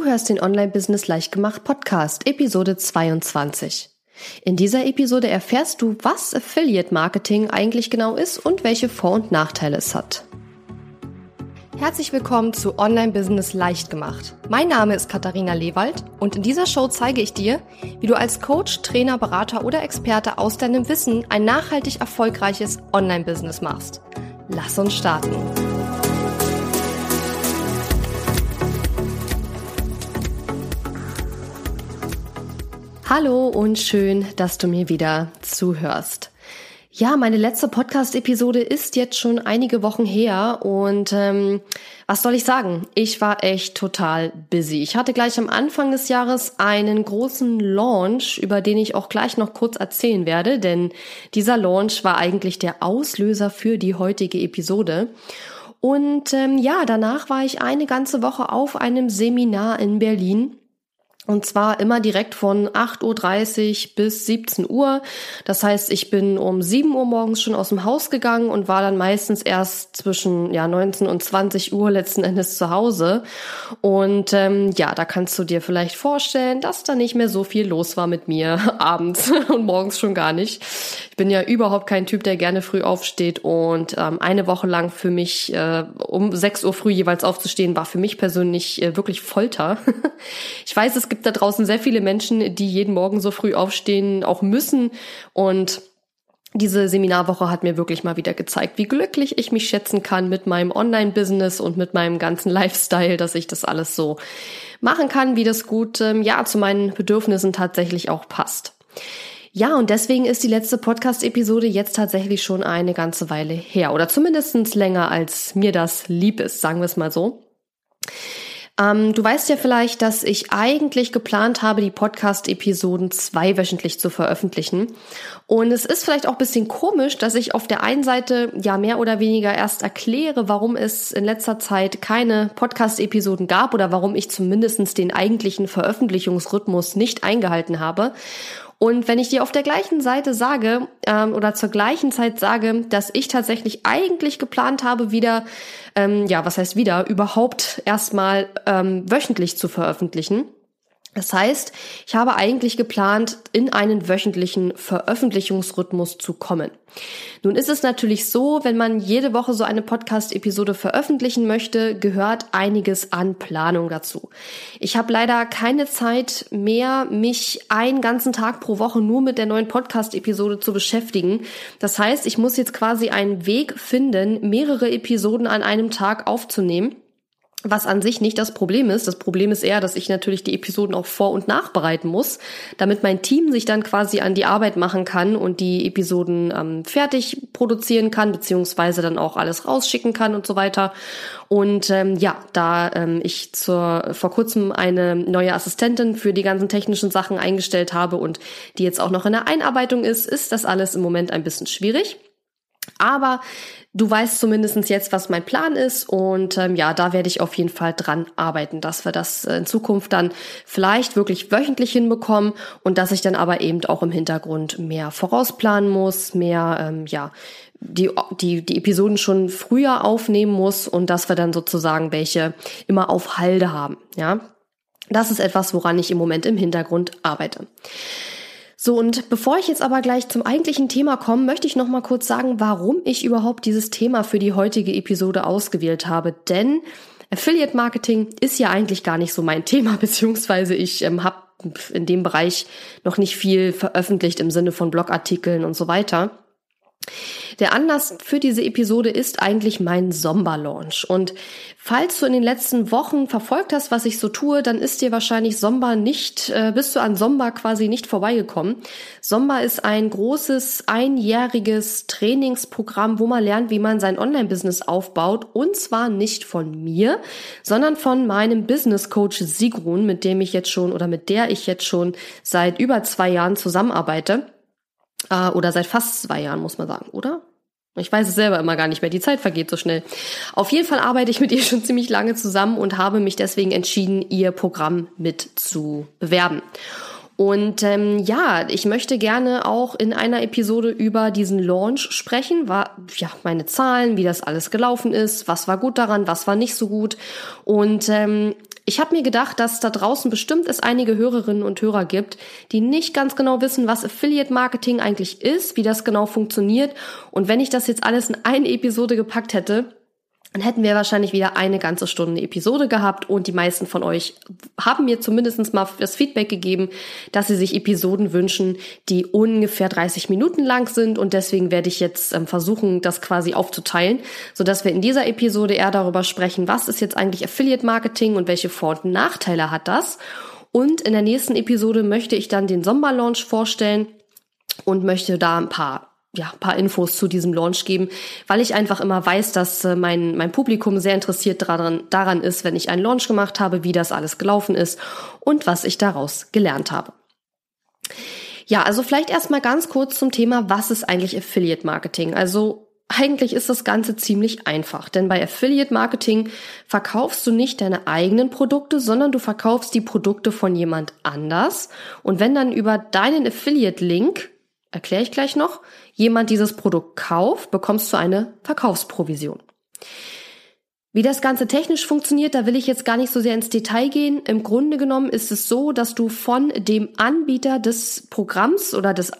Du hörst den Online-Business Leichtgemacht Podcast, Episode 22. In dieser Episode erfährst du, was Affiliate Marketing eigentlich genau ist und welche Vor- und Nachteile es hat. Herzlich willkommen zu Online-Business Leichtgemacht. Mein Name ist Katharina Lewald und in dieser Show zeige ich dir, wie du als Coach, Trainer, Berater oder Experte aus deinem Wissen ein nachhaltig erfolgreiches Online-Business machst. Lass uns starten. Hallo und schön, dass du mir wieder zuhörst. Ja, meine letzte Podcast-Episode ist jetzt schon einige Wochen her und ähm, was soll ich sagen? Ich war echt total busy. Ich hatte gleich am Anfang des Jahres einen großen Launch, über den ich auch gleich noch kurz erzählen werde, denn dieser Launch war eigentlich der Auslöser für die heutige Episode. Und ähm, ja, danach war ich eine ganze Woche auf einem Seminar in Berlin und zwar immer direkt von 8.30 Uhr bis 17 Uhr. Das heißt, ich bin um 7 Uhr morgens schon aus dem Haus gegangen und war dann meistens erst zwischen ja, 19 und 20 Uhr letzten Endes zu Hause. Und ähm, ja, da kannst du dir vielleicht vorstellen, dass da nicht mehr so viel los war mit mir abends und morgens schon gar nicht. Ich bin ja überhaupt kein Typ, der gerne früh aufsteht und ähm, eine Woche lang für mich äh, um 6 Uhr früh jeweils aufzustehen, war für mich persönlich äh, wirklich Folter. ich weiß, es gibt gibt da draußen sehr viele Menschen, die jeden Morgen so früh aufstehen, auch müssen. Und diese Seminarwoche hat mir wirklich mal wieder gezeigt, wie glücklich ich mich schätzen kann mit meinem Online-Business und mit meinem ganzen Lifestyle, dass ich das alles so machen kann, wie das gut, ähm, ja, zu meinen Bedürfnissen tatsächlich auch passt. Ja, und deswegen ist die letzte Podcast-Episode jetzt tatsächlich schon eine ganze Weile her oder zumindestens länger, als mir das lieb ist, sagen wir es mal so. Ähm, du weißt ja vielleicht, dass ich eigentlich geplant habe, die Podcast-Episoden zweiwöchentlich zu veröffentlichen. Und es ist vielleicht auch bisschen komisch, dass ich auf der einen Seite ja mehr oder weniger erst erkläre, warum es in letzter Zeit keine Podcast-Episoden gab oder warum ich zumindestens den eigentlichen Veröffentlichungsrhythmus nicht eingehalten habe. Und wenn ich dir auf der gleichen Seite sage ähm, oder zur gleichen Zeit sage, dass ich tatsächlich eigentlich geplant habe, wieder, ähm, ja, was heißt wieder, überhaupt erstmal ähm, wöchentlich zu veröffentlichen, das heißt, ich habe eigentlich geplant, in einen wöchentlichen Veröffentlichungsrhythmus zu kommen. Nun ist es natürlich so, wenn man jede Woche so eine Podcast-Episode veröffentlichen möchte, gehört einiges an Planung dazu. Ich habe leider keine Zeit mehr, mich einen ganzen Tag pro Woche nur mit der neuen Podcast-Episode zu beschäftigen. Das heißt, ich muss jetzt quasi einen Weg finden, mehrere Episoden an einem Tag aufzunehmen. Was an sich nicht das Problem ist. Das Problem ist eher, dass ich natürlich die Episoden auch vor- und nachbereiten muss, damit mein Team sich dann quasi an die Arbeit machen kann und die Episoden ähm, fertig produzieren kann, beziehungsweise dann auch alles rausschicken kann und so weiter. Und ähm, ja, da ähm, ich zur, vor kurzem eine neue Assistentin für die ganzen technischen Sachen eingestellt habe und die jetzt auch noch in der Einarbeitung ist, ist das alles im Moment ein bisschen schwierig. Aber Du weißt zumindest jetzt, was mein Plan ist und ähm, ja, da werde ich auf jeden Fall dran arbeiten, dass wir das in Zukunft dann vielleicht wirklich wöchentlich hinbekommen und dass ich dann aber eben auch im Hintergrund mehr vorausplanen muss, mehr ähm, ja die, die, die Episoden schon früher aufnehmen muss und dass wir dann sozusagen welche immer auf Halde haben, ja. Das ist etwas, woran ich im Moment im Hintergrund arbeite. So, und bevor ich jetzt aber gleich zum eigentlichen Thema komme, möchte ich noch mal kurz sagen, warum ich überhaupt dieses Thema für die heutige Episode ausgewählt habe. Denn Affiliate Marketing ist ja eigentlich gar nicht so mein Thema, beziehungsweise ich ähm, habe in dem Bereich noch nicht viel veröffentlicht im Sinne von Blogartikeln und so weiter. Der Anlass für diese Episode ist eigentlich mein Somba-Launch. Und falls du in den letzten Wochen verfolgt hast, was ich so tue, dann ist dir wahrscheinlich Somba nicht, äh, bist du an Somba quasi nicht vorbeigekommen. Somba ist ein großes einjähriges Trainingsprogramm, wo man lernt, wie man sein Online-Business aufbaut. Und zwar nicht von mir, sondern von meinem Business Coach Sigrun, mit dem ich jetzt schon oder mit der ich jetzt schon seit über zwei Jahren zusammenarbeite. Äh, oder seit fast zwei Jahren, muss man sagen, oder? Ich weiß es selber immer gar nicht mehr. Die Zeit vergeht so schnell. Auf jeden Fall arbeite ich mit ihr schon ziemlich lange zusammen und habe mich deswegen entschieden, ihr Programm mit zu bewerben. Und ähm, ja, ich möchte gerne auch in einer Episode über diesen Launch sprechen, war ja meine Zahlen, wie das alles gelaufen ist, was war gut daran, was war nicht so gut. Und ähm, ich habe mir gedacht, dass da draußen bestimmt es einige Hörerinnen und Hörer gibt, die nicht ganz genau wissen, was Affiliate Marketing eigentlich ist, wie das genau funktioniert. Und wenn ich das jetzt alles in eine Episode gepackt hätte, dann hätten wir wahrscheinlich wieder eine ganze Stunde Episode gehabt und die meisten von euch haben mir zumindest mal das Feedback gegeben, dass sie sich Episoden wünschen, die ungefähr 30 Minuten lang sind und deswegen werde ich jetzt ähm, versuchen, das quasi aufzuteilen, so dass wir in dieser Episode eher darüber sprechen, was ist jetzt eigentlich Affiliate Marketing und welche Vor- und Nachteile hat das. Und in der nächsten Episode möchte ich dann den Sommerlaunch vorstellen und möchte da ein paar ja, paar Infos zu diesem Launch geben, weil ich einfach immer weiß, dass äh, mein, mein Publikum sehr interessiert daran, daran ist, wenn ich einen Launch gemacht habe, wie das alles gelaufen ist und was ich daraus gelernt habe. Ja, also vielleicht erstmal ganz kurz zum Thema, was ist eigentlich Affiliate Marketing? Also eigentlich ist das Ganze ziemlich einfach, denn bei Affiliate Marketing verkaufst du nicht deine eigenen Produkte, sondern du verkaufst die Produkte von jemand anders. Und wenn dann über deinen Affiliate-Link erkläre ich gleich noch, jemand dieses Produkt kauft, bekommst du eine Verkaufsprovision. Wie das Ganze technisch funktioniert, da will ich jetzt gar nicht so sehr ins Detail gehen. Im Grunde genommen ist es so, dass du von dem Anbieter des Programms oder des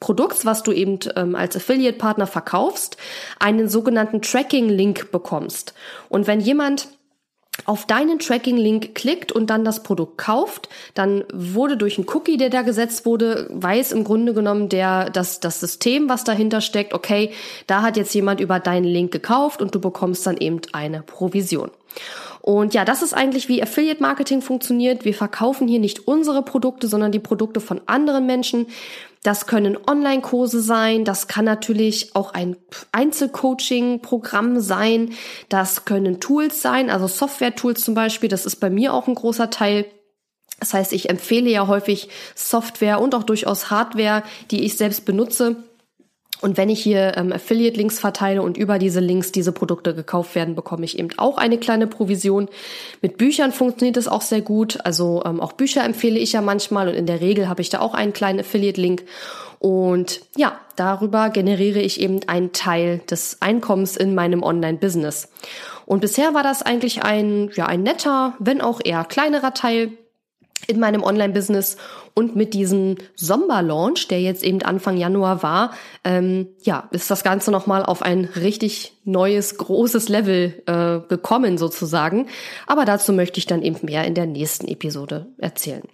Produkts, was du eben ähm, als Affiliate-Partner verkaufst, einen sogenannten Tracking-Link bekommst. Und wenn jemand auf deinen Tracking-Link klickt und dann das Produkt kauft, dann wurde durch einen Cookie, der da gesetzt wurde, weiß im Grunde genommen der, dass das System, was dahinter steckt, okay, da hat jetzt jemand über deinen Link gekauft und du bekommst dann eben eine Provision. Und ja, das ist eigentlich wie Affiliate Marketing funktioniert. Wir verkaufen hier nicht unsere Produkte, sondern die Produkte von anderen Menschen. Das können Online-Kurse sein, das kann natürlich auch ein Einzelcoaching-Programm sein, das können Tools sein, also Software-Tools zum Beispiel, das ist bei mir auch ein großer Teil. Das heißt, ich empfehle ja häufig Software und auch durchaus Hardware, die ich selbst benutze und wenn ich hier ähm, Affiliate-Links verteile und über diese Links diese Produkte gekauft werden, bekomme ich eben auch eine kleine Provision. Mit Büchern funktioniert es auch sehr gut. Also ähm, auch Bücher empfehle ich ja manchmal und in der Regel habe ich da auch einen kleinen Affiliate-Link. Und ja, darüber generiere ich eben einen Teil des Einkommens in meinem Online-Business. Und bisher war das eigentlich ein, ja, ein netter, wenn auch eher kleinerer Teil in meinem Online-Business und mit diesem Sommerlaunch, der jetzt eben Anfang Januar war, ähm, ja, ist das Ganze nochmal auf ein richtig neues, großes Level äh, gekommen sozusagen. Aber dazu möchte ich dann eben mehr in der nächsten Episode erzählen.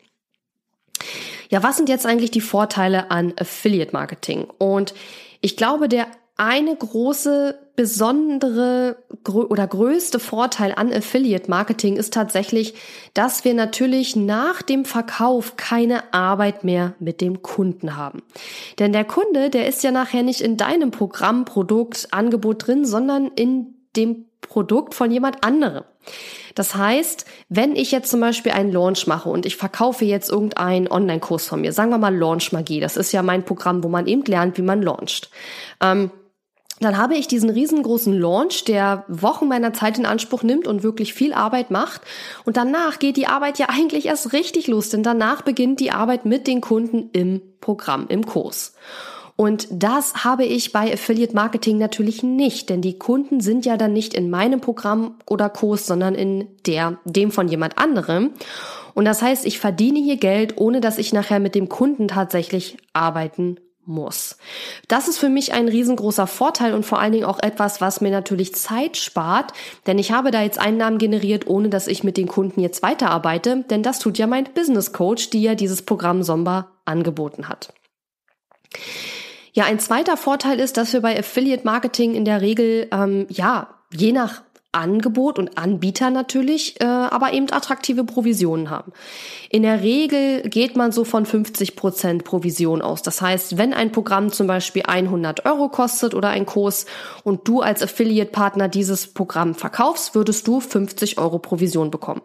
Ja, was sind jetzt eigentlich die Vorteile an Affiliate Marketing? Und ich glaube, der eine große, besondere oder größte Vorteil an Affiliate Marketing ist tatsächlich, dass wir natürlich nach dem Verkauf keine Arbeit mehr mit dem Kunden haben. Denn der Kunde, der ist ja nachher nicht in deinem Programm, Produkt, Angebot drin, sondern in dem Produkt von jemand anderem. Das heißt, wenn ich jetzt zum Beispiel einen Launch mache und ich verkaufe jetzt irgendeinen Online-Kurs von mir, sagen wir mal Launch Magie, das ist ja mein Programm, wo man eben lernt, wie man launcht. Ähm, dann habe ich diesen riesengroßen Launch, der Wochen meiner Zeit in Anspruch nimmt und wirklich viel Arbeit macht. Und danach geht die Arbeit ja eigentlich erst richtig los, denn danach beginnt die Arbeit mit den Kunden im Programm, im Kurs. Und das habe ich bei Affiliate Marketing natürlich nicht, denn die Kunden sind ja dann nicht in meinem Programm oder Kurs, sondern in der, dem von jemand anderem. Und das heißt, ich verdiene hier Geld, ohne dass ich nachher mit dem Kunden tatsächlich arbeiten muss. Das ist für mich ein riesengroßer Vorteil und vor allen Dingen auch etwas, was mir natürlich Zeit spart, denn ich habe da jetzt Einnahmen generiert, ohne dass ich mit den Kunden jetzt weiterarbeite, denn das tut ja mein Business Coach, die ja dieses Programm Somba angeboten hat. Ja, ein zweiter Vorteil ist, dass wir bei Affiliate Marketing in der Regel, ähm, ja, je nach Angebot und Anbieter natürlich, äh, aber eben attraktive Provisionen haben. In der Regel geht man so von 50 Prozent Provision aus. Das heißt, wenn ein Programm zum Beispiel 100 Euro kostet oder ein Kurs und du als Affiliate-Partner dieses Programm verkaufst, würdest du 50 Euro Provision bekommen.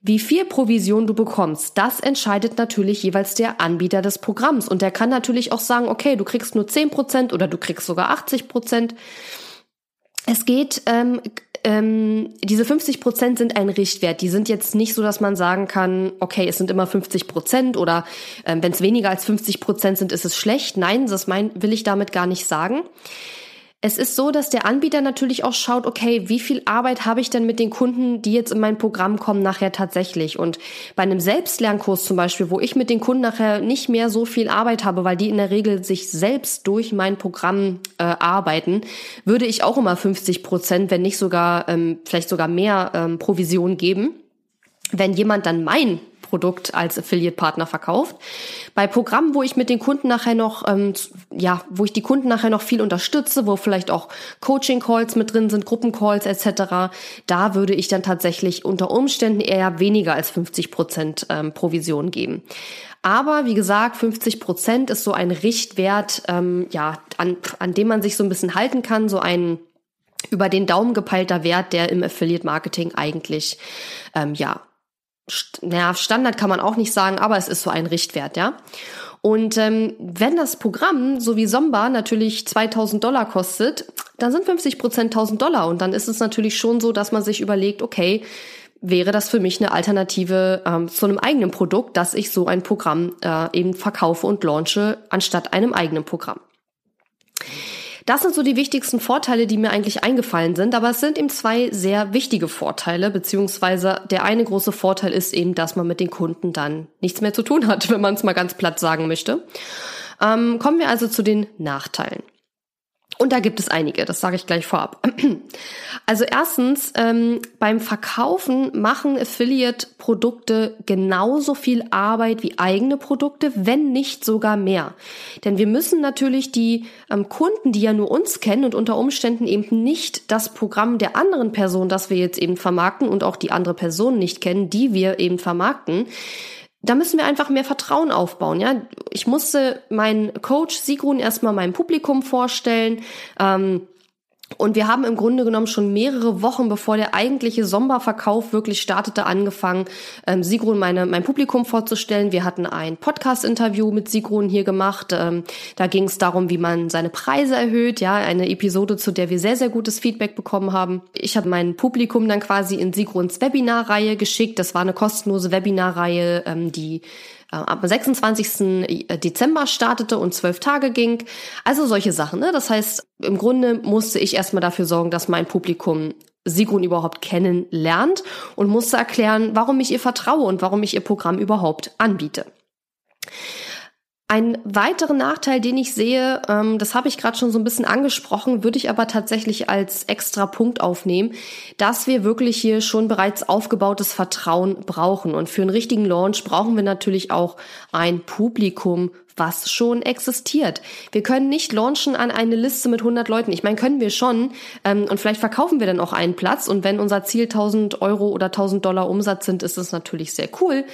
Wie viel Provision du bekommst, das entscheidet natürlich jeweils der Anbieter des Programms. Und der kann natürlich auch sagen, okay, du kriegst nur 10 Prozent oder du kriegst sogar 80%. Prozent. Es geht ähm, ähm, diese 50 Prozent sind ein Richtwert. Die sind jetzt nicht so, dass man sagen kann, okay, es sind immer 50 Prozent oder ähm, wenn es weniger als 50 Prozent sind, ist es schlecht. Nein, das mein, will ich damit gar nicht sagen. Es ist so, dass der Anbieter natürlich auch schaut, okay, wie viel Arbeit habe ich denn mit den Kunden, die jetzt in mein Programm kommen, nachher tatsächlich? Und bei einem Selbstlernkurs zum Beispiel, wo ich mit den Kunden nachher nicht mehr so viel Arbeit habe, weil die in der Regel sich selbst durch mein Programm äh, arbeiten, würde ich auch immer 50 Prozent, wenn nicht sogar, ähm, vielleicht sogar mehr ähm, Provision geben. Wenn jemand dann mein Produkt als Affiliate-Partner verkauft. Bei Programmen, wo ich mit den Kunden nachher noch, ähm, ja, wo ich die Kunden nachher noch viel unterstütze, wo vielleicht auch Coaching-Calls mit drin sind, Gruppencalls etc., da würde ich dann tatsächlich unter Umständen eher weniger als 50 Prozent ähm, Provision geben. Aber wie gesagt, 50 Prozent ist so ein Richtwert, ähm, ja, an, an dem man sich so ein bisschen halten kann, so ein über den Daumen gepeilter Wert, der im Affiliate Marketing eigentlich ähm, ja naja, Standard kann man auch nicht sagen, aber es ist so ein Richtwert, ja. Und ähm, wenn das Programm, so wie Somba, natürlich 2000 Dollar kostet, dann sind 50 Prozent 1000 Dollar. Und dann ist es natürlich schon so, dass man sich überlegt, okay, wäre das für mich eine Alternative ähm, zu einem eigenen Produkt, dass ich so ein Programm äh, eben verkaufe und launche, anstatt einem eigenen Programm. Das sind so die wichtigsten Vorteile, die mir eigentlich eingefallen sind, aber es sind eben zwei sehr wichtige Vorteile, beziehungsweise der eine große Vorteil ist eben, dass man mit den Kunden dann nichts mehr zu tun hat, wenn man es mal ganz platt sagen möchte. Ähm, kommen wir also zu den Nachteilen. Und da gibt es einige, das sage ich gleich vorab. Also erstens, ähm, beim Verkaufen machen Affiliate-Produkte genauso viel Arbeit wie eigene Produkte, wenn nicht sogar mehr. Denn wir müssen natürlich die ähm, Kunden, die ja nur uns kennen und unter Umständen eben nicht das Programm der anderen Person, das wir jetzt eben vermarkten und auch die andere Person nicht kennen, die wir eben vermarkten, da müssen wir einfach mehr Vertrauen aufbauen. Ja, ich musste meinen Coach Sigrun erstmal meinem Publikum vorstellen. Ähm, und wir haben im Grunde genommen schon mehrere Wochen, bevor der eigentliche Sommerverkauf wirklich startete, angefangen, ähm, Sigrun meine, mein Publikum vorzustellen. Wir hatten ein Podcast-Interview mit Sigrun hier gemacht. Ähm, da ging es darum, wie man seine Preise erhöht. Ja, eine Episode, zu der wir sehr, sehr gutes Feedback bekommen haben. Ich habe mein Publikum dann quasi in Sigruns Webinarreihe geschickt. Das war eine kostenlose Webinarreihe, ähm, die äh, am 26. Dezember startete und zwölf Tage ging. Also solche Sachen. Ne? Das heißt, im Grunde musste ich erstmal dafür sorgen, dass mein Publikum Sigrun überhaupt kennenlernt und musste erklären, warum ich ihr vertraue und warum ich ihr Programm überhaupt anbiete. Ein weiterer Nachteil, den ich sehe, ähm, das habe ich gerade schon so ein bisschen angesprochen, würde ich aber tatsächlich als extra Punkt aufnehmen, dass wir wirklich hier schon bereits aufgebautes Vertrauen brauchen. Und für einen richtigen Launch brauchen wir natürlich auch ein Publikum was schon existiert. Wir können nicht launchen an eine Liste mit 100 Leuten. Ich meine, können wir schon. Ähm, und vielleicht verkaufen wir dann auch einen Platz. Und wenn unser Ziel 1000 Euro oder 1000 Dollar Umsatz sind, ist das natürlich sehr cool.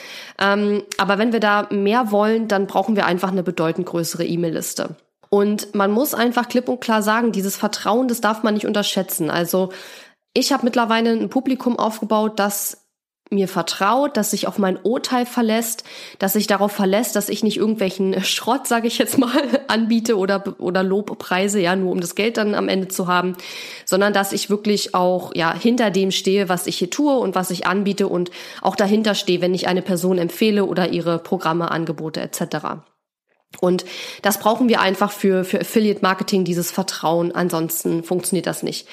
Ähm, aber wenn wir da mehr wollen, dann brauchen wir einfach eine bedeutend größere E-Mail-Liste. Und man muss einfach klipp und klar sagen, dieses Vertrauen, das darf man nicht unterschätzen. Also ich habe mittlerweile ein Publikum aufgebaut, das mir vertraut, dass sich auf mein Urteil verlässt, dass sich darauf verlässt, dass ich nicht irgendwelchen Schrott, sage ich jetzt mal, anbiete oder oder Lobpreise, ja, nur um das Geld dann am Ende zu haben, sondern dass ich wirklich auch ja hinter dem stehe, was ich hier tue und was ich anbiete und auch dahinter stehe, wenn ich eine Person empfehle oder ihre Programme, Angebote etc. Und das brauchen wir einfach für, für Affiliate Marketing, dieses Vertrauen. Ansonsten funktioniert das nicht.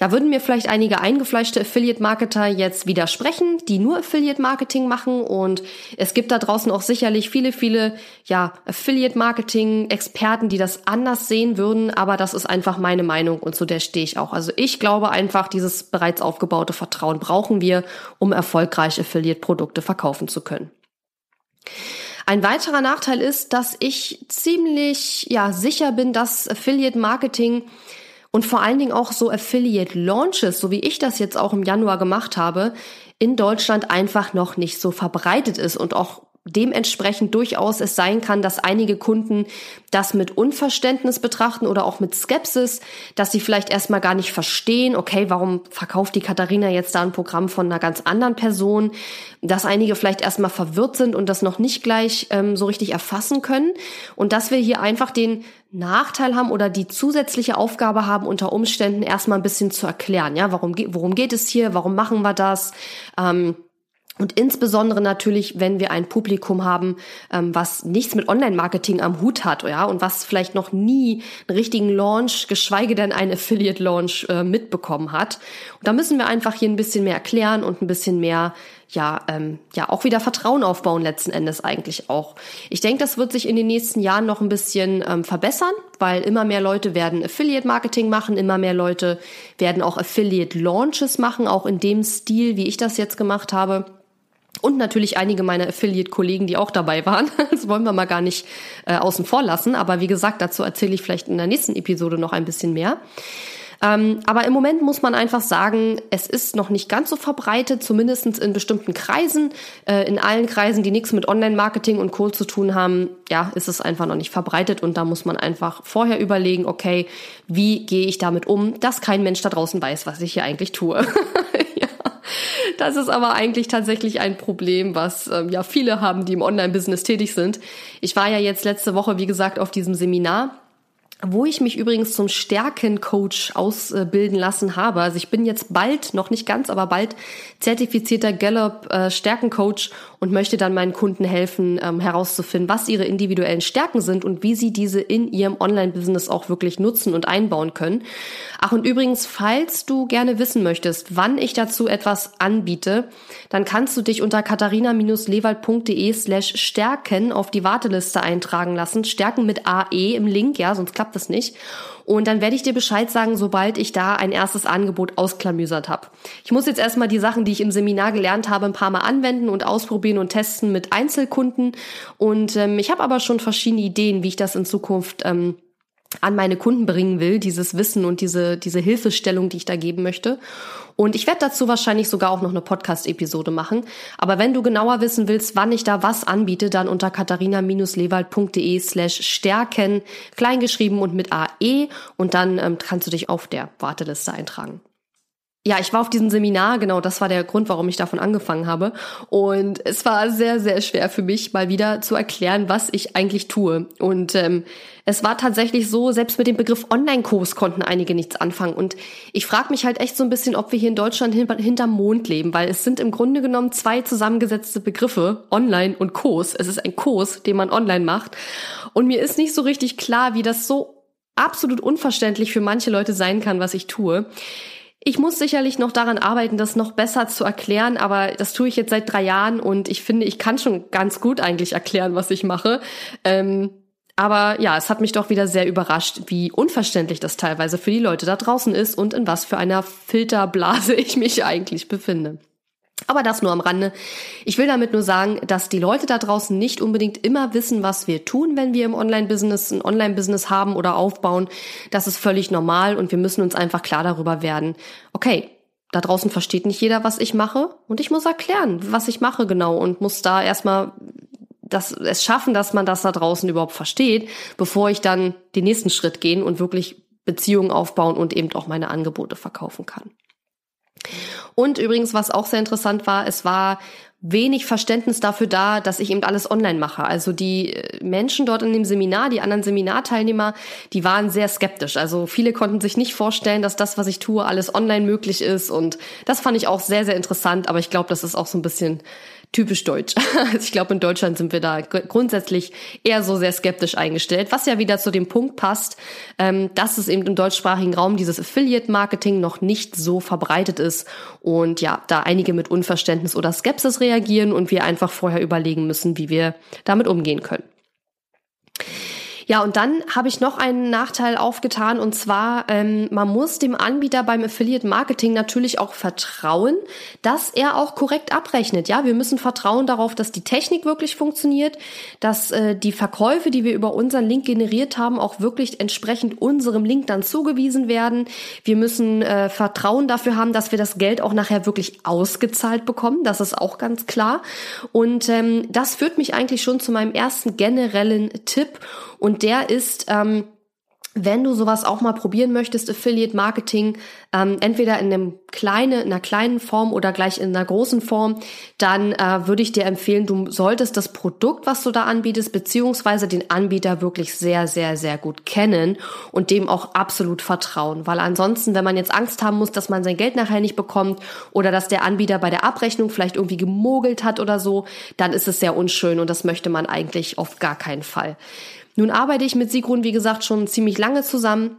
Ja, würden mir vielleicht einige eingefleischte Affiliate Marketer jetzt widersprechen, die nur Affiliate Marketing machen. Und es gibt da draußen auch sicherlich viele, viele, ja, Affiliate Marketing Experten, die das anders sehen würden. Aber das ist einfach meine Meinung und zu der stehe ich auch. Also ich glaube einfach, dieses bereits aufgebaute Vertrauen brauchen wir, um erfolgreich Affiliate Produkte verkaufen zu können. Ein weiterer Nachteil ist, dass ich ziemlich ja sicher bin, dass Affiliate Marketing und vor allen Dingen auch so Affiliate Launches, so wie ich das jetzt auch im Januar gemacht habe, in Deutschland einfach noch nicht so verbreitet ist und auch dementsprechend durchaus es sein kann, dass einige Kunden das mit Unverständnis betrachten oder auch mit Skepsis, dass sie vielleicht erstmal gar nicht verstehen, okay, warum verkauft die Katharina jetzt da ein Programm von einer ganz anderen Person, dass einige vielleicht erstmal verwirrt sind und das noch nicht gleich ähm, so richtig erfassen können. Und dass wir hier einfach den Nachteil haben oder die zusätzliche Aufgabe haben, unter Umständen erstmal ein bisschen zu erklären, ja, warum, worum geht es hier, warum machen wir das, ähm, Und insbesondere natürlich, wenn wir ein Publikum haben, ähm, was nichts mit Online-Marketing am Hut hat, ja, und was vielleicht noch nie einen richtigen Launch, geschweige denn einen Affiliate-Launch äh, mitbekommen hat. Und da müssen wir einfach hier ein bisschen mehr erklären und ein bisschen mehr ja, ähm, ja auch wieder Vertrauen aufbauen letzten Endes eigentlich auch. Ich denke, das wird sich in den nächsten Jahren noch ein bisschen ähm, verbessern, weil immer mehr Leute werden Affiliate-Marketing machen, immer mehr Leute werden auch Affiliate-Launches machen, auch in dem Stil, wie ich das jetzt gemacht habe. Und natürlich einige meiner Affiliate-Kollegen, die auch dabei waren. Das wollen wir mal gar nicht äh, außen vor lassen. Aber wie gesagt, dazu erzähle ich vielleicht in der nächsten Episode noch ein bisschen mehr. Ähm, aber im Moment muss man einfach sagen, es ist noch nicht ganz so verbreitet, zumindest in bestimmten Kreisen. Äh, in allen Kreisen, die nichts mit Online-Marketing und Co. zu tun haben, ja, ist es einfach noch nicht verbreitet und da muss man einfach vorher überlegen, okay, wie gehe ich damit um, dass kein Mensch da draußen weiß, was ich hier eigentlich tue. Das ist aber eigentlich tatsächlich ein Problem, was ähm, ja viele haben, die im Online-Business tätig sind. Ich war ja jetzt letzte Woche, wie gesagt, auf diesem Seminar wo ich mich übrigens zum Stärkencoach ausbilden lassen habe. Also ich bin jetzt bald, noch nicht ganz, aber bald zertifizierter Gallup äh, Stärkencoach und möchte dann meinen Kunden helfen, ähm, herauszufinden, was ihre individuellen Stärken sind und wie sie diese in ihrem Online-Business auch wirklich nutzen und einbauen können. Ach, und übrigens, falls du gerne wissen möchtest, wann ich dazu etwas anbiete, dann kannst du dich unter katharina-lewald.de slash stärken auf die Warteliste eintragen lassen. Stärken mit AE im Link, ja, sonst klappt das nicht. Und dann werde ich dir Bescheid sagen, sobald ich da ein erstes Angebot ausklamüsert habe. Ich muss jetzt erstmal die Sachen, die ich im Seminar gelernt habe, ein paar Mal anwenden und ausprobieren und testen mit Einzelkunden. Und ähm, ich habe aber schon verschiedene Ideen, wie ich das in Zukunft ähm, an meine Kunden bringen will, dieses Wissen und diese, diese Hilfestellung, die ich da geben möchte. Und ich werde dazu wahrscheinlich sogar auch noch eine Podcast-Episode machen. Aber wenn du genauer wissen willst, wann ich da was anbiete, dann unter katharina-lewald.de slash stärken, kleingeschrieben und mit AE. Und dann ähm, kannst du dich auf der Warteliste eintragen ja, ich war auf diesem Seminar, genau, das war der Grund, warum ich davon angefangen habe. Und es war sehr, sehr schwer für mich, mal wieder zu erklären, was ich eigentlich tue. Und ähm, es war tatsächlich so, selbst mit dem Begriff Online-Kurs konnten einige nichts anfangen. Und ich frage mich halt echt so ein bisschen, ob wir hier in Deutschland hinterm Mond leben, weil es sind im Grunde genommen zwei zusammengesetzte Begriffe, Online und Kurs. Es ist ein Kurs, den man online macht. Und mir ist nicht so richtig klar, wie das so absolut unverständlich für manche Leute sein kann, was ich tue. Ich muss sicherlich noch daran arbeiten, das noch besser zu erklären, aber das tue ich jetzt seit drei Jahren und ich finde, ich kann schon ganz gut eigentlich erklären, was ich mache. Ähm, aber ja, es hat mich doch wieder sehr überrascht, wie unverständlich das teilweise für die Leute da draußen ist und in was für einer Filterblase ich mich eigentlich befinde. Aber das nur am Rande. Ich will damit nur sagen, dass die Leute da draußen nicht unbedingt immer wissen, was wir tun, wenn wir im Online-Business ein Online-Business haben oder aufbauen. Das ist völlig normal und wir müssen uns einfach klar darüber werden. Okay, da draußen versteht nicht jeder, was ich mache und ich muss erklären, was ich mache genau und muss da erstmal das, es schaffen, dass man das da draußen überhaupt versteht, bevor ich dann den nächsten Schritt gehen und wirklich Beziehungen aufbauen und eben auch meine Angebote verkaufen kann. Und übrigens, was auch sehr interessant war, es war wenig Verständnis dafür da, dass ich eben alles online mache. Also die äh, Menschen dort in dem Seminar, die anderen Seminarteilnehmer, die waren sehr skeptisch. Also viele konnten sich nicht vorstellen, dass das, was ich tue, alles online möglich ist. Und das fand ich auch sehr, sehr interessant. Aber ich glaube, das ist auch so ein bisschen typisch deutsch. Also ich glaube, in Deutschland sind wir da grundsätzlich eher so sehr skeptisch eingestellt, was ja wieder zu dem Punkt passt, ähm, dass es eben im deutschsprachigen Raum dieses Affiliate-Marketing noch nicht so verbreitet ist und ja, da einige mit Unverständnis oder Skepsis reagieren und wir einfach vorher überlegen müssen, wie wir damit umgehen können. Ja, und dann habe ich noch einen Nachteil aufgetan und zwar, ähm, man muss dem Anbieter beim Affiliate Marketing natürlich auch vertrauen, dass er auch korrekt abrechnet. Ja, wir müssen vertrauen darauf, dass die Technik wirklich funktioniert, dass äh, die Verkäufe, die wir über unseren Link generiert haben, auch wirklich entsprechend unserem Link dann zugewiesen werden. Wir müssen äh, Vertrauen dafür haben, dass wir das Geld auch nachher wirklich ausgezahlt bekommen. Das ist auch ganz klar. Und ähm, das führt mich eigentlich schon zu meinem ersten generellen Tipp. Und der ist, ähm, wenn du sowas auch mal probieren möchtest, Affiliate Marketing, ähm, entweder in einem kleine, in einer kleinen Form oder gleich in einer großen Form, dann äh, würde ich dir empfehlen, du solltest das Produkt, was du da anbietest, beziehungsweise den Anbieter wirklich sehr, sehr, sehr gut kennen und dem auch absolut vertrauen. Weil ansonsten, wenn man jetzt Angst haben muss, dass man sein Geld nachher nicht bekommt oder dass der Anbieter bei der Abrechnung vielleicht irgendwie gemogelt hat oder so, dann ist es sehr unschön und das möchte man eigentlich auf gar keinen Fall. Nun arbeite ich mit Sigrun, wie gesagt, schon ziemlich lange zusammen.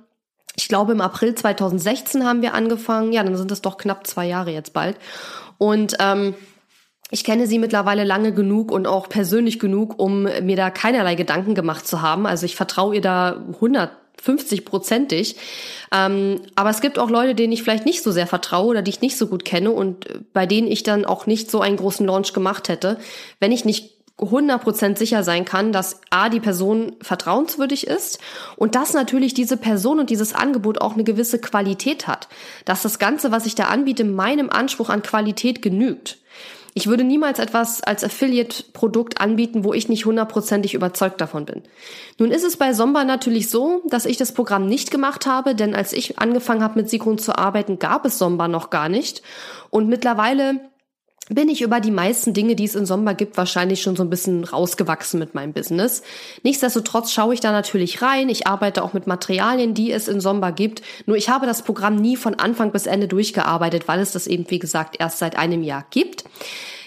Ich glaube, im April 2016 haben wir angefangen. Ja, dann sind es doch knapp zwei Jahre jetzt bald. Und ähm, ich kenne sie mittlerweile lange genug und auch persönlich genug, um mir da keinerlei Gedanken gemacht zu haben. Also ich vertraue ihr da 150 prozentig. Ähm, aber es gibt auch Leute, denen ich vielleicht nicht so sehr vertraue oder die ich nicht so gut kenne und bei denen ich dann auch nicht so einen großen Launch gemacht hätte, wenn ich nicht 100% sicher sein kann, dass A, die Person vertrauenswürdig ist und dass natürlich diese Person und dieses Angebot auch eine gewisse Qualität hat. Dass das Ganze, was ich da anbiete, meinem Anspruch an Qualität genügt. Ich würde niemals etwas als Affiliate-Produkt anbieten, wo ich nicht hundertprozentig überzeugt davon bin. Nun ist es bei Somba natürlich so, dass ich das Programm nicht gemacht habe, denn als ich angefangen habe mit Sigrun zu arbeiten, gab es Somba noch gar nicht. Und mittlerweile bin ich über die meisten Dinge, die es in Sommer gibt, wahrscheinlich schon so ein bisschen rausgewachsen mit meinem Business. Nichtsdestotrotz schaue ich da natürlich rein. Ich arbeite auch mit Materialien, die es in Sommer gibt. Nur ich habe das Programm nie von Anfang bis Ende durchgearbeitet, weil es das eben, wie gesagt, erst seit einem Jahr gibt.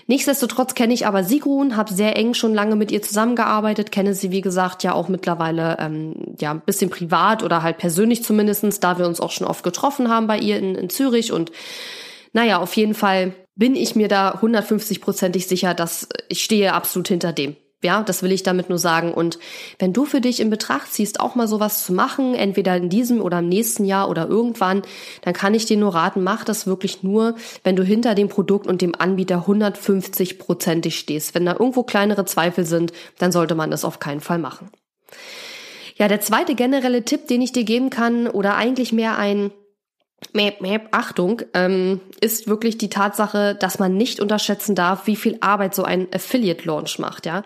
Nichtsdestotrotz kenne ich aber Sigrun, habe sehr eng schon lange mit ihr zusammengearbeitet, kenne sie, wie gesagt, ja auch mittlerweile ähm, ja ein bisschen privat oder halt persönlich zumindestens, da wir uns auch schon oft getroffen haben bei ihr in, in Zürich und naja, auf jeden Fall bin ich mir da 150-prozentig sicher, dass ich stehe absolut hinter dem. Ja, das will ich damit nur sagen. Und wenn du für dich in Betracht ziehst, auch mal sowas zu machen, entweder in diesem oder im nächsten Jahr oder irgendwann, dann kann ich dir nur raten, mach das wirklich nur, wenn du hinter dem Produkt und dem Anbieter 150-prozentig stehst. Wenn da irgendwo kleinere Zweifel sind, dann sollte man das auf keinen Fall machen. Ja, der zweite generelle Tipp, den ich dir geben kann, oder eigentlich mehr ein, Mäp, mäp, Achtung, ähm, ist wirklich die Tatsache, dass man nicht unterschätzen darf, wie viel Arbeit so ein Affiliate-Launch macht, ja.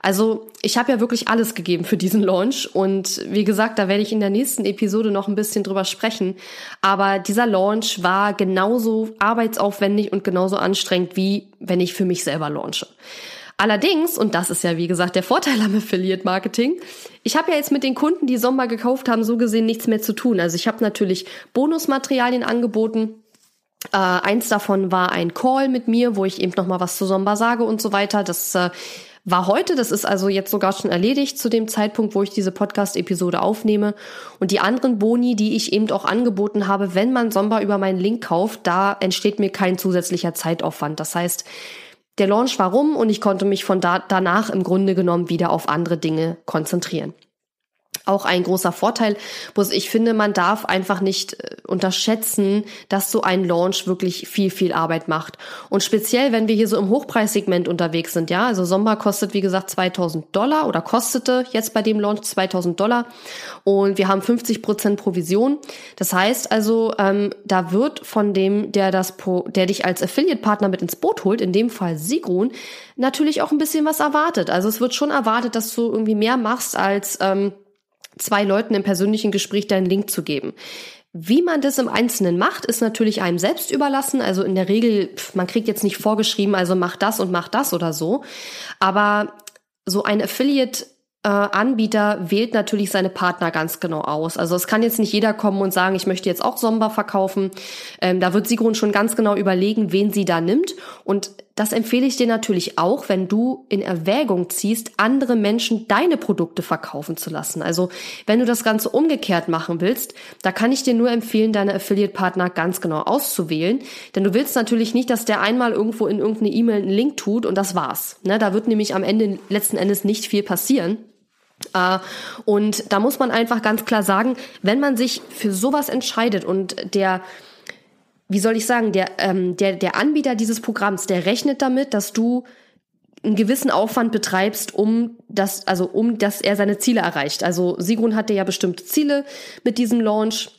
Also ich habe ja wirklich alles gegeben für diesen Launch und wie gesagt, da werde ich in der nächsten Episode noch ein bisschen drüber sprechen. Aber dieser Launch war genauso arbeitsaufwendig und genauso anstrengend, wie wenn ich für mich selber launche. Allerdings, und das ist ja wie gesagt der Vorteil am Affiliate Marketing, ich habe ja jetzt mit den Kunden, die Sommer gekauft haben, so gesehen nichts mehr zu tun. Also ich habe natürlich Bonusmaterialien angeboten. Äh, eins davon war ein Call mit mir, wo ich eben noch mal was zu Sommer sage und so weiter. Das äh, war heute, das ist also jetzt sogar schon erledigt zu dem Zeitpunkt, wo ich diese Podcast-Episode aufnehme. Und die anderen Boni, die ich eben auch angeboten habe, wenn man Sommer über meinen Link kauft, da entsteht mir kein zusätzlicher Zeitaufwand. Das heißt, der Launch war rum und ich konnte mich von da, danach im Grunde genommen wieder auf andere Dinge konzentrieren auch ein großer Vorteil. Bloß ich finde, man darf einfach nicht äh, unterschätzen, dass so ein Launch wirklich viel, viel Arbeit macht. Und speziell, wenn wir hier so im Hochpreissegment unterwegs sind, ja, also Sommer kostet, wie gesagt, 2000 Dollar oder kostete jetzt bei dem Launch 2000 Dollar und wir haben 50 Prozent Provision. Das heißt also, ähm, da wird von dem, der das, der dich als Affiliate-Partner mit ins Boot holt, in dem Fall Sigrun, natürlich auch ein bisschen was erwartet. Also es wird schon erwartet, dass du irgendwie mehr machst als, ähm, zwei Leuten im persönlichen Gespräch deinen Link zu geben. Wie man das im Einzelnen macht, ist natürlich einem selbst überlassen. Also in der Regel, man kriegt jetzt nicht vorgeschrieben, also mach das und mach das oder so. Aber so ein Affiliate äh, Anbieter wählt natürlich seine Partner ganz genau aus. Also es kann jetzt nicht jeder kommen und sagen, ich möchte jetzt auch Somba verkaufen. Ähm, da wird Sigrun schon ganz genau überlegen, wen sie da nimmt. Und das empfehle ich dir natürlich auch, wenn du in Erwägung ziehst, andere Menschen deine Produkte verkaufen zu lassen. Also wenn du das Ganze umgekehrt machen willst, da kann ich dir nur empfehlen, deine Affiliate-Partner ganz genau auszuwählen. Denn du willst natürlich nicht, dass der einmal irgendwo in irgendeine E-Mail einen Link tut und das war's. Ne, da wird nämlich am Ende letzten Endes nicht viel passieren. Uh, und da muss man einfach ganz klar sagen, wenn man sich für sowas entscheidet und der wie soll ich sagen, der, ähm, der, der Anbieter dieses Programms, der rechnet damit, dass du einen gewissen Aufwand betreibst, um das, also um dass er seine Ziele erreicht. Also Sigrun hatte ja bestimmte Ziele mit diesem Launch.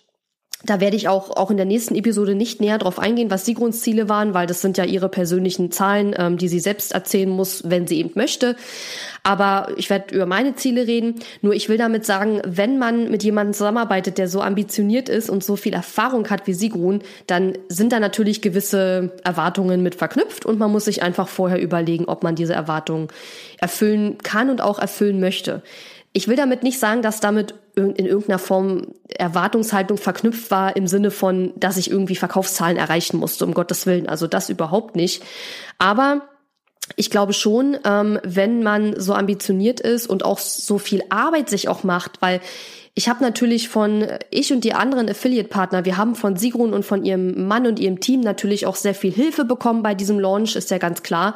Da werde ich auch, auch in der nächsten Episode nicht näher drauf eingehen, was Sigruns Ziele waren, weil das sind ja ihre persönlichen Zahlen, ähm, die sie selbst erzählen muss, wenn sie eben möchte. Aber ich werde über meine Ziele reden. Nur ich will damit sagen, wenn man mit jemandem zusammenarbeitet, der so ambitioniert ist und so viel Erfahrung hat wie Sigrun, dann sind da natürlich gewisse Erwartungen mit verknüpft und man muss sich einfach vorher überlegen, ob man diese Erwartungen erfüllen kann und auch erfüllen möchte. Ich will damit nicht sagen, dass damit in irgendeiner Form Erwartungshaltung verknüpft war im Sinne von, dass ich irgendwie Verkaufszahlen erreichen musste, um Gottes Willen. Also das überhaupt nicht. Aber ich glaube schon, ähm, wenn man so ambitioniert ist und auch so viel Arbeit sich auch macht, weil ich habe natürlich von ich und die anderen Affiliate-Partner, wir haben von Sigrun und von ihrem Mann und ihrem Team natürlich auch sehr viel Hilfe bekommen bei diesem Launch, ist ja ganz klar.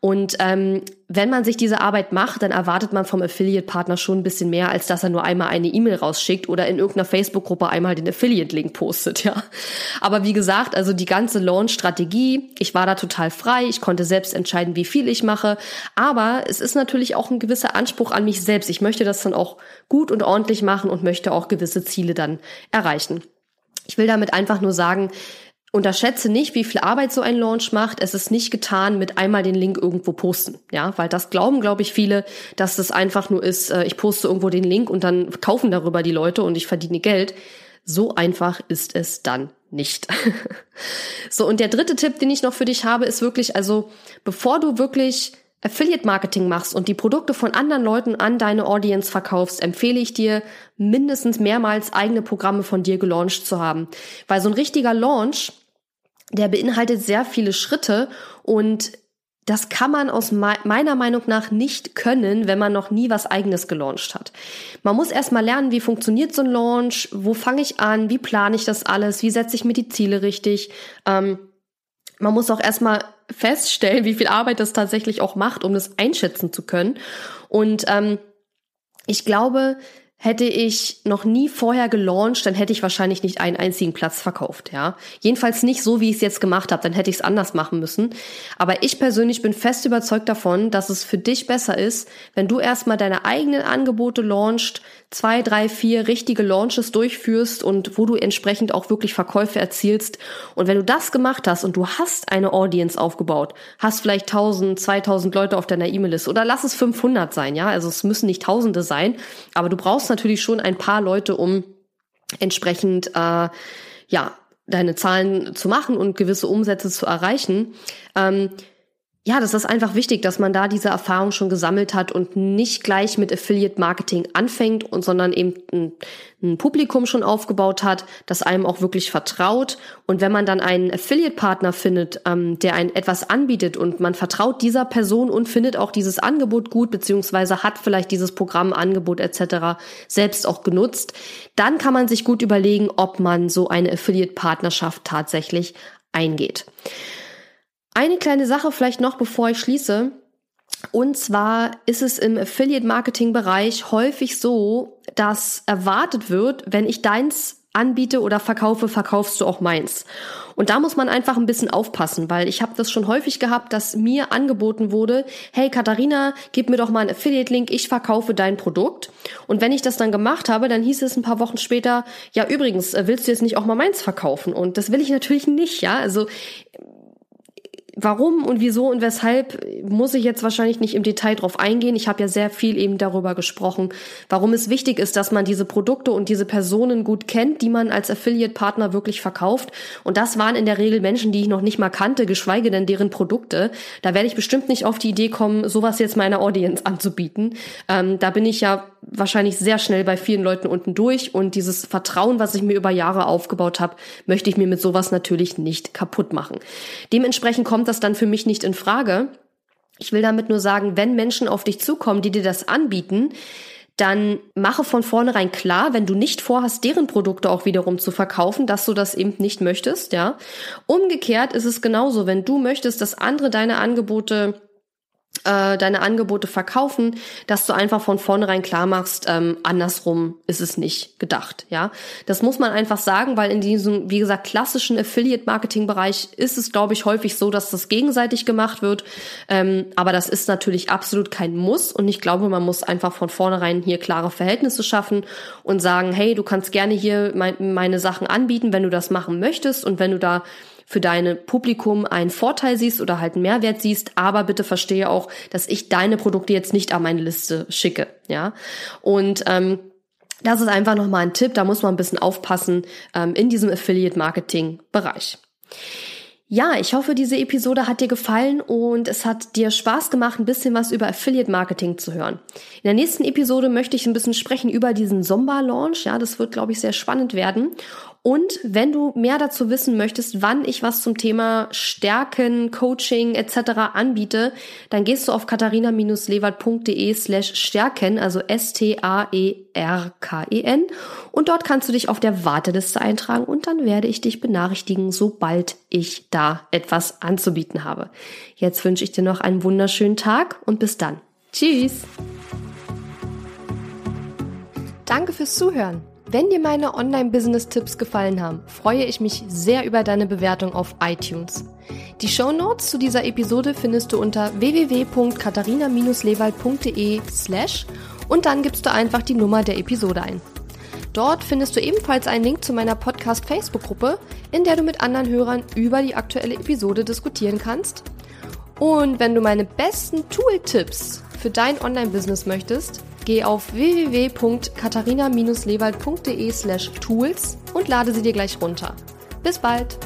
Und ähm, wenn man sich diese Arbeit macht, dann erwartet man vom Affiliate-Partner schon ein bisschen mehr, als dass er nur einmal eine E-Mail rausschickt oder in irgendeiner Facebook-Gruppe einmal den Affiliate-Link postet, ja. Aber wie gesagt, also die ganze Launch-Strategie, ich war da total frei, ich konnte selbst entscheiden, wie viel ich mache. Aber es ist natürlich auch ein gewisser Anspruch an mich selbst. Ich möchte das dann auch gut und ordentlich machen und möchte auch gewisse Ziele dann erreichen. Ich will damit einfach nur sagen, Unterschätze nicht, wie viel Arbeit so ein Launch macht. Es ist nicht getan mit einmal den Link irgendwo posten, ja, weil das glauben, glaube ich, viele, dass das einfach nur ist, äh, ich poste irgendwo den Link und dann kaufen darüber die Leute und ich verdiene Geld. So einfach ist es dann nicht. so, und der dritte Tipp, den ich noch für dich habe, ist wirklich, also, bevor du wirklich Affiliate Marketing machst und die Produkte von anderen Leuten an deine Audience verkaufst, empfehle ich dir, mindestens mehrmals eigene Programme von dir gelauncht zu haben. Weil so ein richtiger Launch, der beinhaltet sehr viele Schritte und das kann man aus meiner Meinung nach nicht können, wenn man noch nie was eigenes gelauncht hat. Man muss erstmal lernen, wie funktioniert so ein Launch, wo fange ich an, wie plane ich das alles, wie setze ich mir die Ziele richtig. Ähm, man muss auch erstmal feststellen, wie viel Arbeit das tatsächlich auch macht, um das einschätzen zu können. Und ähm, ich glaube, Hätte ich noch nie vorher gelauncht, dann hätte ich wahrscheinlich nicht einen einzigen Platz verkauft, ja. Jedenfalls nicht so, wie ich es jetzt gemacht habe, dann hätte ich es anders machen müssen. Aber ich persönlich bin fest überzeugt davon, dass es für dich besser ist, wenn du erstmal deine eigenen Angebote launchst, zwei, drei, vier richtige Launches durchführst und wo du entsprechend auch wirklich Verkäufe erzielst. Und wenn du das gemacht hast und du hast eine Audience aufgebaut, hast vielleicht 1000, 2000 Leute auf deiner E-Mail-Liste oder lass es 500 sein, ja. Also es müssen nicht Tausende sein, aber du brauchst brauchst natürlich schon ein paar Leute, um entsprechend äh, ja deine Zahlen zu machen und gewisse Umsätze zu erreichen. Ähm, ja, das ist einfach wichtig, dass man da diese Erfahrung schon gesammelt hat und nicht gleich mit Affiliate Marketing anfängt und sondern eben ein, ein, Publikum schon aufgebaut hat, das einem auch wirklich vertraut. Und wenn man dann einen Affiliate Partner findet, ähm, der ein etwas anbietet und man vertraut dieser Person und findet auch dieses Angebot gut, beziehungsweise hat vielleicht dieses Programm, Angebot etc. selbst auch genutzt, dann kann man sich gut überlegen, ob man so eine Affiliate Partnerschaft tatsächlich eingeht. Eine kleine Sache vielleicht noch, bevor ich schließe. Und zwar ist es im Affiliate-Marketing-Bereich häufig so, dass erwartet wird, wenn ich deins anbiete oder verkaufe, verkaufst du auch meins. Und da muss man einfach ein bisschen aufpassen, weil ich habe das schon häufig gehabt, dass mir angeboten wurde, hey Katharina, gib mir doch mal einen Affiliate-Link, ich verkaufe dein Produkt. Und wenn ich das dann gemacht habe, dann hieß es ein paar Wochen später, ja übrigens, äh, willst du jetzt nicht auch mal meins verkaufen? Und das will ich natürlich nicht, ja. Also Warum und wieso und weshalb muss ich jetzt wahrscheinlich nicht im Detail drauf eingehen. Ich habe ja sehr viel eben darüber gesprochen, warum es wichtig ist, dass man diese Produkte und diese Personen gut kennt, die man als Affiliate-Partner wirklich verkauft. Und das waren in der Regel Menschen, die ich noch nicht mal kannte, geschweige denn deren Produkte. Da werde ich bestimmt nicht auf die Idee kommen, sowas jetzt meiner Audience anzubieten. Ähm, da bin ich ja wahrscheinlich sehr schnell bei vielen Leuten unten durch und dieses Vertrauen, was ich mir über Jahre aufgebaut habe, möchte ich mir mit sowas natürlich nicht kaputt machen. Dementsprechend kommt das dann für mich nicht in Frage. Ich will damit nur sagen, wenn Menschen auf dich zukommen, die dir das anbieten, dann mache von vornherein klar, wenn du nicht vorhast, deren Produkte auch wiederum zu verkaufen, dass du das eben nicht möchtest, ja. Umgekehrt ist es genauso, wenn du möchtest, dass andere deine Angebote äh, deine Angebote verkaufen, dass du einfach von vornherein klar machst, ähm, andersrum ist es nicht gedacht, ja. Das muss man einfach sagen, weil in diesem, wie gesagt, klassischen Affiliate-Marketing-Bereich ist es, glaube ich, häufig so, dass das gegenseitig gemacht wird. Ähm, aber das ist natürlich absolut kein Muss und ich glaube, man muss einfach von vornherein hier klare Verhältnisse schaffen und sagen, hey, du kannst gerne hier mein, meine Sachen anbieten, wenn du das machen möchtest und wenn du da für deine Publikum einen Vorteil siehst oder halt einen Mehrwert siehst, aber bitte verstehe auch, dass ich deine Produkte jetzt nicht an meine Liste schicke, ja. Und ähm, das ist einfach nochmal ein Tipp, da muss man ein bisschen aufpassen ähm, in diesem Affiliate-Marketing-Bereich. Ja, ich hoffe, diese Episode hat dir gefallen und es hat dir Spaß gemacht, ein bisschen was über Affiliate Marketing zu hören. In der nächsten Episode möchte ich ein bisschen sprechen über diesen Somba Launch. Ja, das wird, glaube ich, sehr spannend werden. Und wenn du mehr dazu wissen möchtest, wann ich was zum Thema Stärken, Coaching etc. anbiete, dann gehst du auf katharina-lewert.de slash stärken, also S-T-A-E-R-K-E-N und dort kannst du dich auf der Warteliste eintragen und dann werde ich dich benachrichtigen, sobald ich da etwas anzubieten habe. Jetzt wünsche ich dir noch einen wunderschönen Tag und bis dann. Tschüss! Danke fürs Zuhören. Wenn dir meine Online-Business-Tipps gefallen haben, freue ich mich sehr über deine Bewertung auf iTunes. Die Show Notes zu dieser Episode findest du unter www.katharina-lewald.de slash und dann gibst du einfach die Nummer der Episode ein. Dort findest du ebenfalls einen Link zu meiner Podcast-Facebook-Gruppe, in der du mit anderen Hörern über die aktuelle Episode diskutieren kannst. Und wenn du meine besten Tool-Tipps für dein Online-Business möchtest, Geh auf www.katharina-lewald.de slash tools und lade sie dir gleich runter. Bis bald!